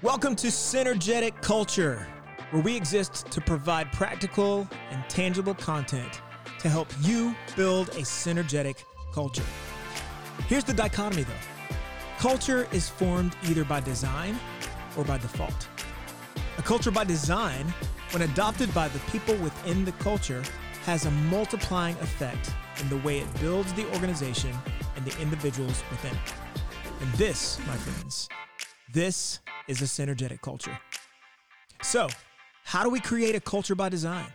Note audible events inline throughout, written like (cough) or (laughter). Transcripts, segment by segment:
Welcome to Synergetic Culture, where we exist to provide practical and tangible content to help you build a synergetic culture. Here's the dichotomy though culture is formed either by design or by default. A culture by design, when adopted by the people within the culture, has a multiplying effect in the way it builds the organization and the individuals within it. And this, my friends, this is a synergetic culture. So, how do we create a culture by design?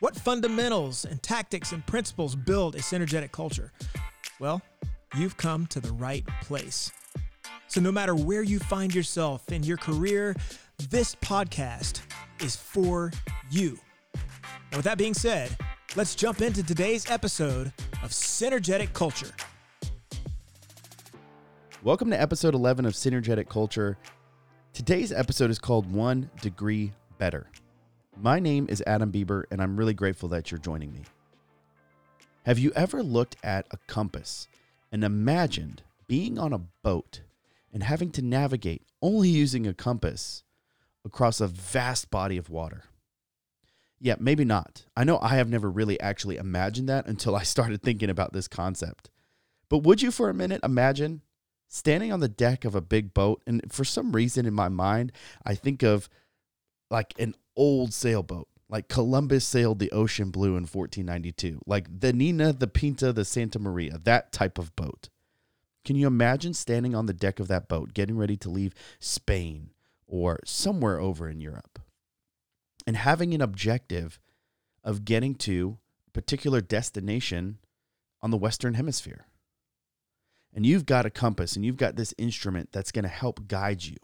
What fundamentals and tactics and principles build a synergetic culture? Well, you've come to the right place. So, no matter where you find yourself in your career, this podcast is for you. And with that being said, let's jump into today's episode of Synergetic Culture. Welcome to episode 11 of Synergetic Culture. Today's episode is called One Degree Better. My name is Adam Bieber, and I'm really grateful that you're joining me. Have you ever looked at a compass and imagined being on a boat and having to navigate only using a compass across a vast body of water? Yeah, maybe not. I know I have never really actually imagined that until I started thinking about this concept. But would you for a minute imagine standing on the deck of a big boat and for some reason in my mind i think of like an old sailboat like columbus sailed the ocean blue in 1492 like the nina the pinta the santa maria that type of boat. Can you imagine standing on the deck of that boat getting ready to leave spain or somewhere over in europe and having an objective of getting to a particular destination on the western hemisphere and you've got a compass and you've got this instrument that's going to help guide you.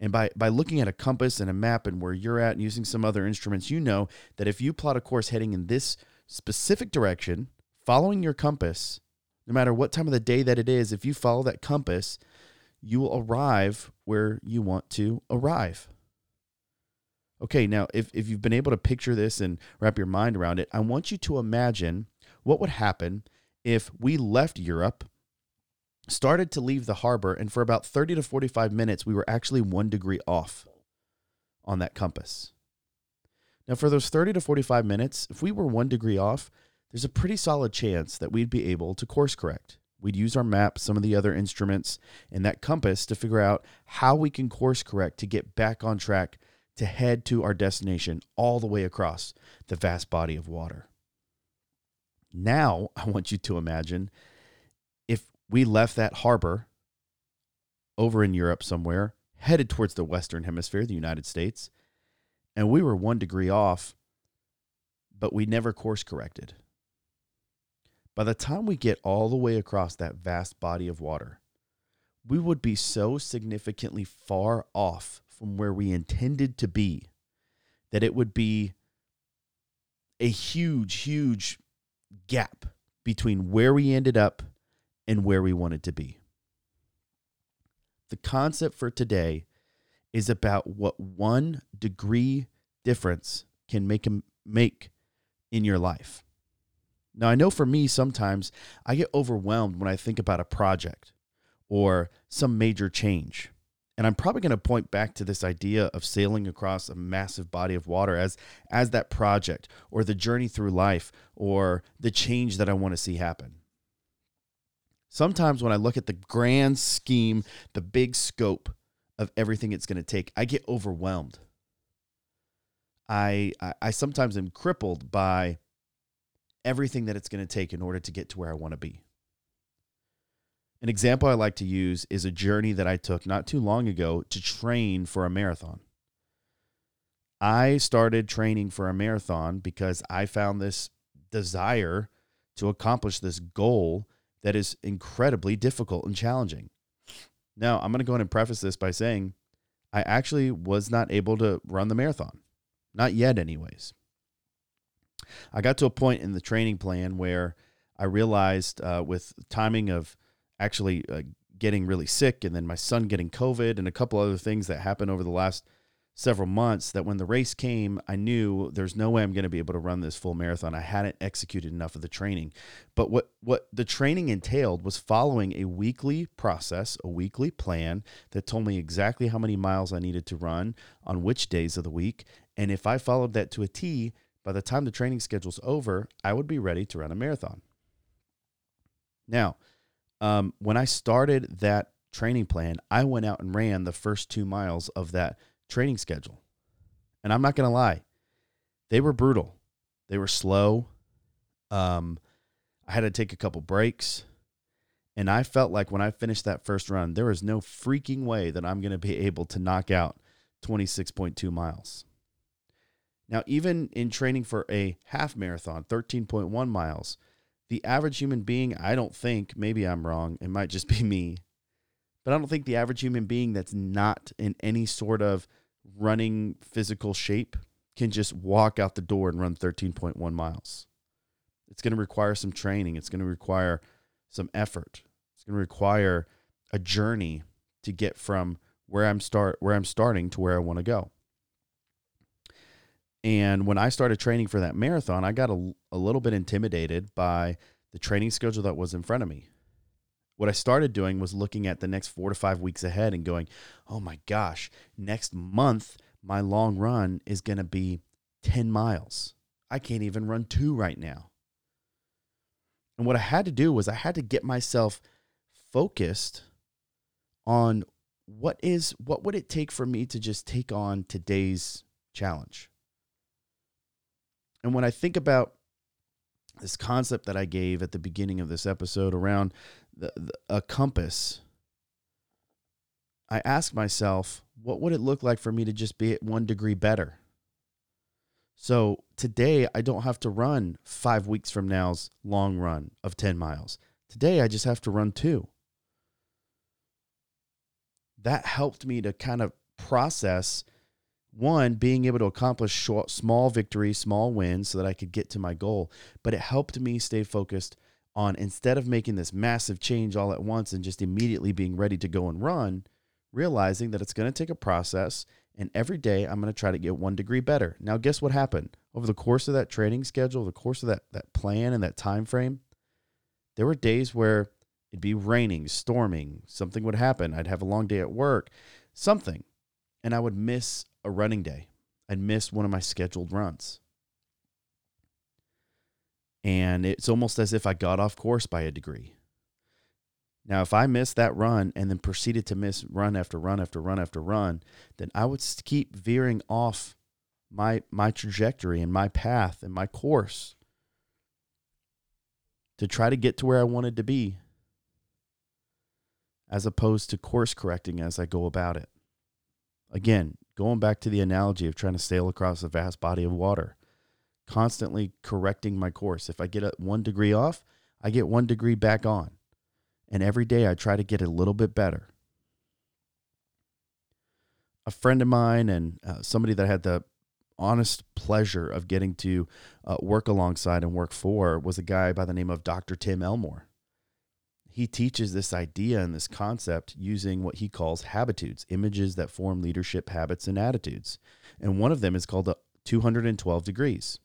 And by, by looking at a compass and a map and where you're at and using some other instruments, you know that if you plot a course heading in this specific direction, following your compass, no matter what time of the day that it is, if you follow that compass, you will arrive where you want to arrive. Okay, now if, if you've been able to picture this and wrap your mind around it, I want you to imagine what would happen if we left Europe started to leave the harbor, and for about 30 to 45 minutes, we were actually one degree off on that compass. Now, for those 30 to 45 minutes, if we were one degree off, there's a pretty solid chance that we'd be able to course correct. We'd use our map, some of the other instruments, and that compass to figure out how we can course correct to get back on track to head to our destination all the way across the vast body of water. Now, (laughs) I want you to imagine we left that harbor over in Europe somewhere, headed towards the Western Hemisphere, the United States, and we were one degree off, but we never course corrected. By the time we get all the way across that vast body of water, we would be so significantly far off from where we intended to be that it would be a huge, huge gap between where we ended up and where we wanted to be. The concept for today is about what one degree difference can make make in your life. Now, I know for me, sometimes I get overwhelmed when I think about a project or some major change. And I'm probably going to point back to this idea of sailing across a massive body of water as, as that project or the journey through life or the change that I want to see happen. Sometimes when I look at the grand scheme, the big scope of everything it's going to take, I get overwhelmed. I, I, I sometimes am crippled by everything that it's going to take in order to get to where I want to be. An example I like to use is a journey that I took not too long ago to train for a marathon. I started training for a marathon because I found this desire to accomplish this goal that is incredibly difficult and challenging. Now, I'm going to go ahead and preface this by saying I actually was not able to run the marathon. Not yet, anyways. I got to a point in the training plan where I realized uh, with timing of actually uh, getting really sick and then my son getting COVID and a couple other things that happened over the last several months that when the race came, I knew there's no way I'm going to be able to run this full marathon. I hadn't executed enough of the training. But what what the training entailed was following a weekly process, a weekly plan that told me exactly how many miles I needed to run on which days of the week, and if I followed that to a T, by the time the training schedule's over, I would be ready to run a marathon. Now, um, when I started that training plan, I went out and ran the first two miles of that training schedule. And I'm not going to lie, they were brutal. They were slow. Um, I had to take a couple breaks. And I felt like when I finished that first run, there was no freaking way that I'm going to be able to knock out 26.2 miles. Now, even in training for a half marathon, 13.1 miles, the average human being, I don't think, maybe I'm wrong, it might just be me, but I don't think the average human being that's not in any sort of running physical shape can just walk out the door and run 13.1 miles. It's going to require some training. It's going to require some effort. It's going to require a journey to get from where I'm start where I'm starting to where I want to go. And when I started training for that marathon, I got a, a little bit intimidated by the training schedule that was in front of me what I started doing was looking at the next four to five weeks ahead and going, oh my gosh, next month, my long run is going to be 10 miles. I can't even run two right now. And what I had to do was I had to get myself focused on what is what would it take for me to just take on today's challenge. And when I think about this concept that I gave at the beginning of this episode around the, the, a compass, I ask myself, what would it look like for me to just be at one degree better? So today, I don't have to run five weeks from now's long run of 10 miles. Today, I just have to run two. That helped me to kind of process one, being able to accomplish short, small victories, small wins so that I could get to my goal. But it helped me stay focused on instead of making this massive change all at once and just immediately being ready to go and run, realizing that it's going to take a process and every day I'm going to try to get 1 degree better. Now guess what happened? Over the course of that training schedule, the course of that that plan and that time frame, there were days where it'd be raining, storming, something would happen, I'd have a long day at work, something, and I would miss a running day. I'd miss one of my scheduled runs and it's almost as if I got off course by a degree. Now, if I missed that run and then proceeded to miss run after run after run after run, then I would keep veering off my my trajectory and my path and my course to try to get to where I wanted to be as opposed to course correcting as I go about it. Again, going back to the analogy of trying to sail across a vast body of water constantly correcting my course. If I get a one degree off, I get one degree back on. And every day I try to get a little bit better. A friend of mine and uh, somebody that I had the honest pleasure of getting to uh, work alongside and work for was a guy by the name of Dr. Tim Elmore. He teaches this idea and this concept using what he calls habitudes, images that form leadership habits and attitudes. And one of them is called the 212 degrees.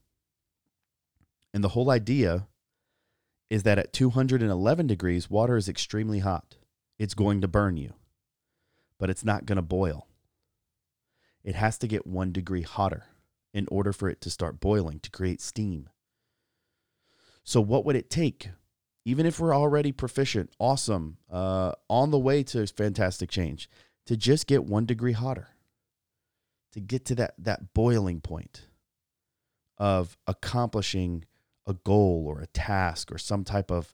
And the whole idea is that at 211 degrees, water is extremely hot. It's going to burn you, but it's not going to boil. It has to get one degree hotter in order for it to start boiling, to create steam. So, what would it take? Even if we're already proficient, awesome, uh, on the way to fantastic change, to just get one degree hotter, to get to that, that boiling point of accomplishing a goal or a task or some type of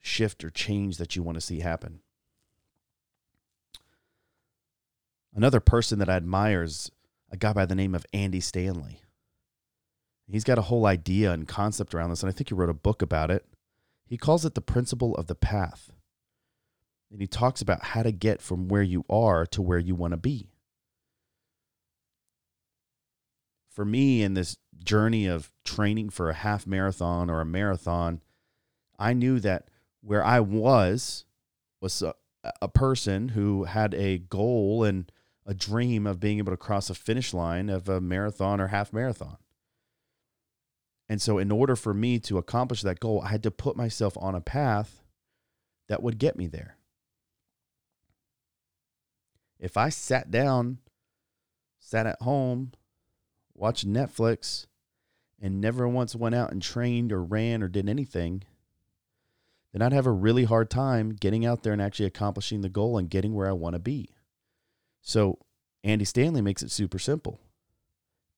shift or change that you want to see happen. Another person that I admire is a guy by the name of Andy Stanley. He's got a whole idea and concept around this, and I think he wrote a book about it. He calls it the principle of the path. And he talks about how to get from where you are to where you want to be. For me, in this journey of training for a half marathon or a marathon, I knew that where I was was a, a person who had a goal and a dream of being able to cross a finish line of a marathon or half marathon. And so, in order for me to accomplish that goal, I had to put myself on a path that would get me there. If I sat down, sat at home, watched Netflix, and never once went out and trained or ran or did anything, then I'd have a really hard time getting out there and actually accomplishing the goal and getting where I want to be. So, Andy Stanley makes it super simple.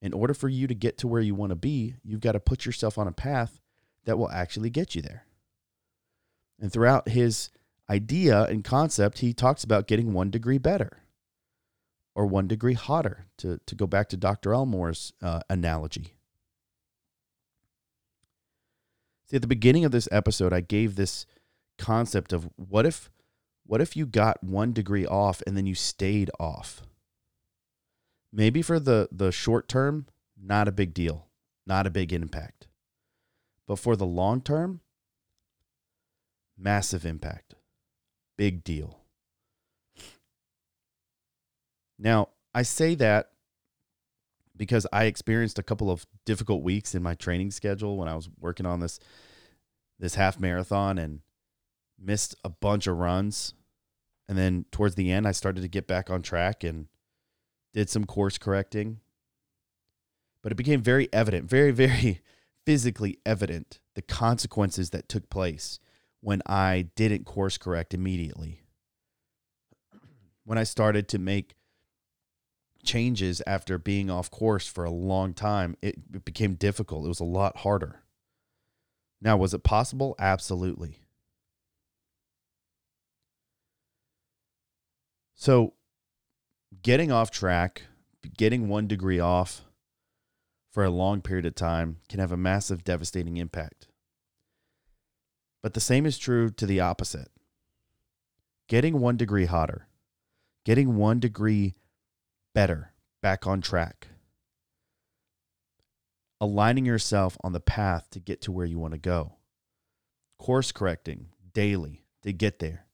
In order for you to get to where you want to be, you've got to put yourself on a path that will actually get you there. And throughout his idea and concept, he talks about getting one degree better or one degree hotter, to, to go back to Dr. Elmore's uh, analogy. See, at the beginning of this episode, I gave this concept of what if what if you got one degree off and then you stayed off? Maybe for the, the short term, not a big deal, not a big impact. But for the long term, massive impact, big deal. Now, I say that because I experienced a couple of difficult weeks in my training schedule when I was working on this this half marathon and missed a bunch of runs. And then towards the end I started to get back on track and did some course correcting. But it became very evident, very (laughs) very physically evident the consequences that took place when I didn't course correct immediately. When I started to make changes after being off course for a long time, it, it became difficult. It was a lot harder. Now, was it possible? Absolutely. So, getting off track, getting one degree off for a long period of time can have a massive, devastating impact. But the same is true to the opposite. Getting one degree hotter, getting one degree better, back on track. Aligning yourself on the path to get to where you want to go. Course correcting daily to get there.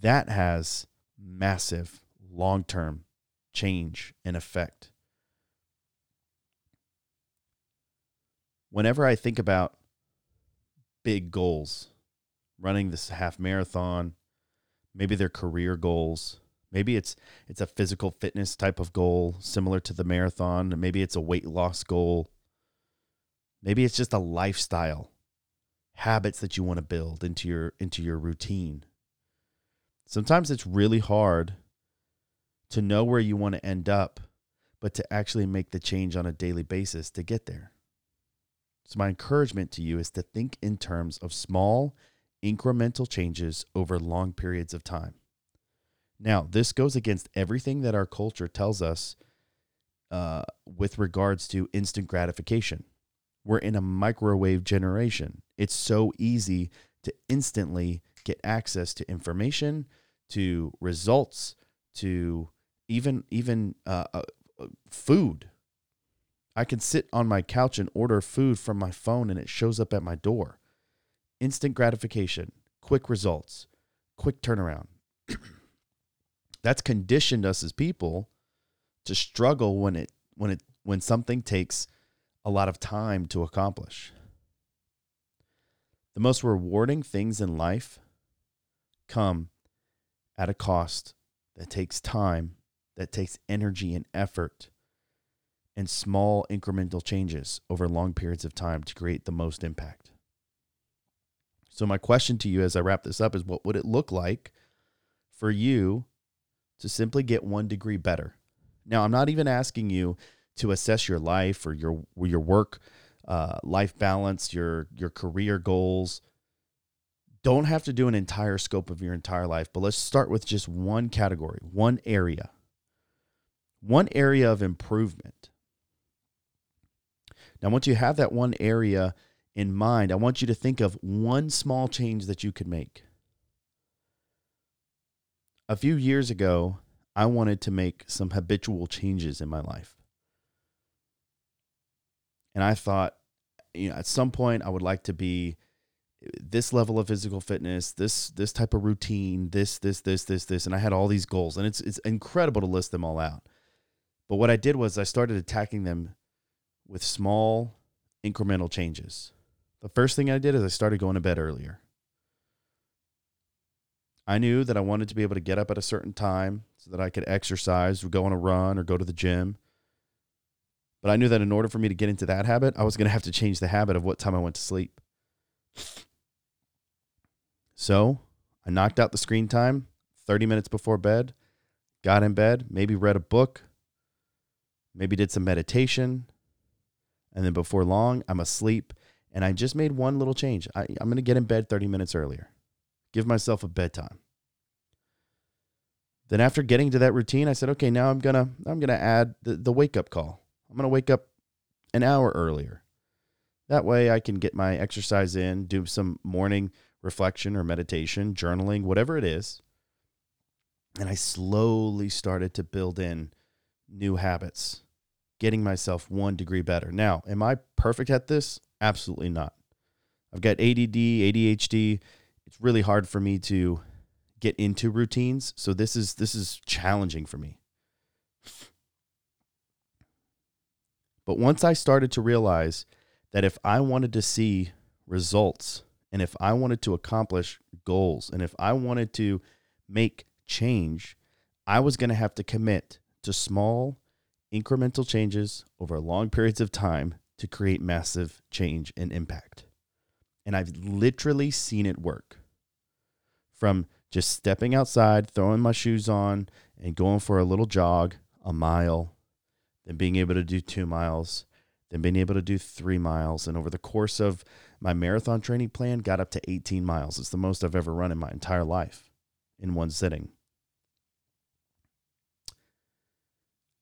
That has massive long term change and effect. Whenever I think about big goals, running this half marathon, maybe their career goals, Maybe it's it's a physical fitness type of goal similar to the marathon. Maybe it's a weight loss goal. Maybe it's just a lifestyle habits that you want to build into your into your routine. Sometimes it's really hard to know where you want to end up, but to actually make the change on a daily basis to get there. So my encouragement to you is to think in terms of small incremental changes over long periods of time. Now, this goes against everything that our culture tells us uh, with regards to instant gratification. We're in a microwave generation. It's so easy to instantly get access to information, to results, to even even uh, uh, food. I can sit on my couch and order food from my phone, and it shows up at my door. Instant gratification, quick results, quick turnaround. That's conditioned us as people to struggle when it when it when something takes a lot of time to accomplish. The most rewarding things in life come at a cost that takes time, that takes energy and effort, and small incremental changes over long periods of time to create the most impact. So, my question to you as I wrap this up is what would it look like for you to simply get one degree better. Now, I'm not even asking you to assess your life or your your work uh, life balance, your your career goals. Don't have to do an entire scope of your entire life, but let's start with just one category, one area, one area of improvement. Now, once you have that one area in mind, I want you to think of one small change that you could make a few years ago, I wanted to make some habitual changes in my life. And I thought, you know, at some point I would like to be this level of physical fitness, this this type of routine, this this this this this and I had all these goals and it's it's incredible to list them all out. But what I did was I started attacking them with small incremental changes. The first thing I did is I started going to bed earlier. I knew that I wanted to be able to get up at a certain time so that I could exercise or go on a run or go to the gym. But I knew that in order for me to get into that habit, I was going to have to change the habit of what time I went to sleep. So I knocked out the screen time 30 minutes before bed, got in bed, maybe read a book, maybe did some meditation. And then before long, I'm asleep. And I just made one little change. I, am going to get in bed 30 minutes earlier, give myself a bedtime. Then after getting to that routine, I said, okay, now I'm gonna I'm gonna add the, the wake up call. I'm gonna wake up an hour earlier. That way I can get my exercise in, do some morning reflection or meditation, journaling, whatever it is. And I slowly started to build in new habits, getting myself one degree better. Now, am I perfect at this? Absolutely not. I've got ADD, ADHD. It's really hard for me to get into routines, so this is this is challenging for me. But once I started to realize that if I wanted to see results and if I wanted to accomplish goals and if I wanted to make change, I was going to have to commit to small, incremental changes over long periods of time to create massive change and impact. And I've literally seen it work from just stepping outside, throwing my shoes on, and going for a little jog, a mile, then being able to do two miles, then being able to do three miles. And over the course of my marathon training plan got up to 18 miles. It's the most I've ever run in my entire life in one sitting.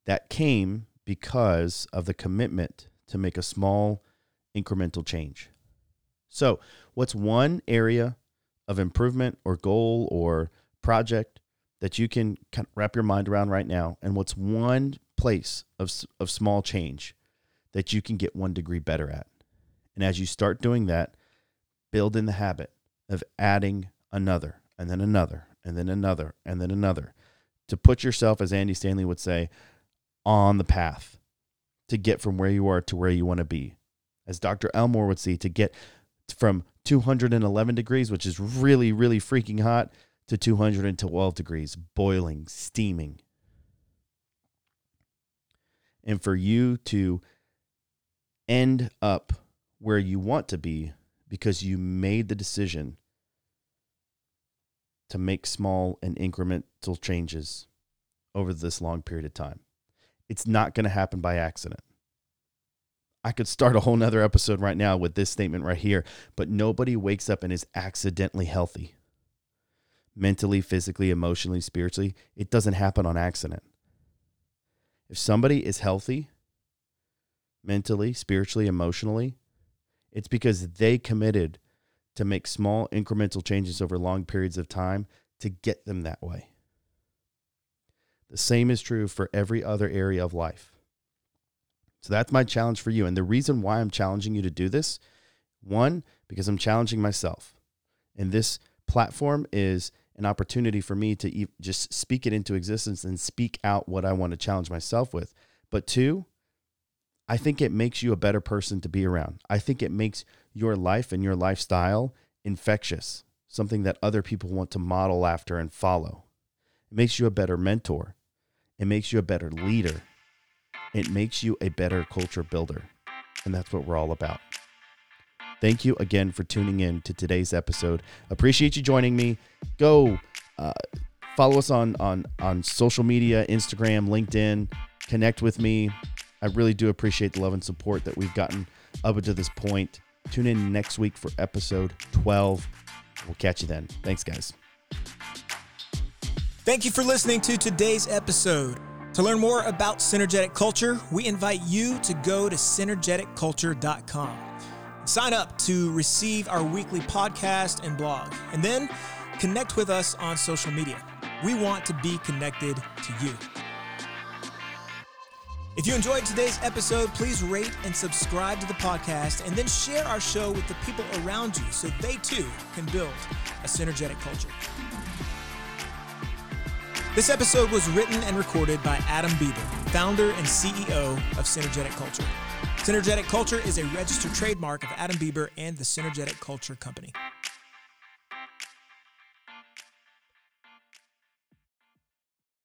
That came because of the commitment to make a small incremental change. So, what's one area of improvement or goal or project that you can wrap your mind around right now? And what's one place of, of small change that you can get one degree better at? And as you start doing that, build in the habit of adding another and then another and then another and then another to put yourself, as Andy Stanley would say, on the path to get from where you are to where you want to be. As Dr. Elmore would say, to get from 211 degrees, which is really, really freaking hot, to 212 degrees, boiling, steaming. And for you to end up where you want to be because you made the decision to make small and incremental changes over this long period of time. It's not going to happen by accident. I could start a whole nother episode right now with this statement right here, but nobody wakes up and is accidentally healthy. Mentally, physically, emotionally, spiritually, it doesn't happen on accident. If somebody is healthy, mentally, spiritually, emotionally, it's because they committed to make small incremental changes over long periods of time to get them that way. The same is true for every other area of life. So that's my challenge for you. And the reason why I'm challenging you to do this, one, because I'm challenging myself. And this platform is an opportunity for me to just speak it into existence and speak out what I want to challenge myself with. But two, I think it makes you a better person to be around. I think it makes your life and your lifestyle infectious, something that other people want to model after and follow. It makes you a better mentor. It makes you a better leader. It makes you a better culture builder. And that's what we're all about. Thank you again for tuning in to today's episode. Appreciate you joining me. Go uh, follow us on on on social media, Instagram, LinkedIn. Connect with me. I really do appreciate the love and support that we've gotten up until this point. Tune in next week for episode 12. We'll catch you then. Thanks, guys. Thank you for listening to today's episode. To learn more about Synergetic Culture, we invite you to go to synergeticculture.com. Sign up to receive our weekly podcast and blog, and then connect with us on social media. We want to be connected to you. If you enjoyed today's episode, please rate and subscribe to the podcast and then share our show with the people around you so they too can build a synergetic culture. This episode was written and recorded by Adam Bieber, founder and CEO of Synergetic Culture. Synergetic Culture is a registered trademark of Adam Bieber and the Synergetic Culture Company.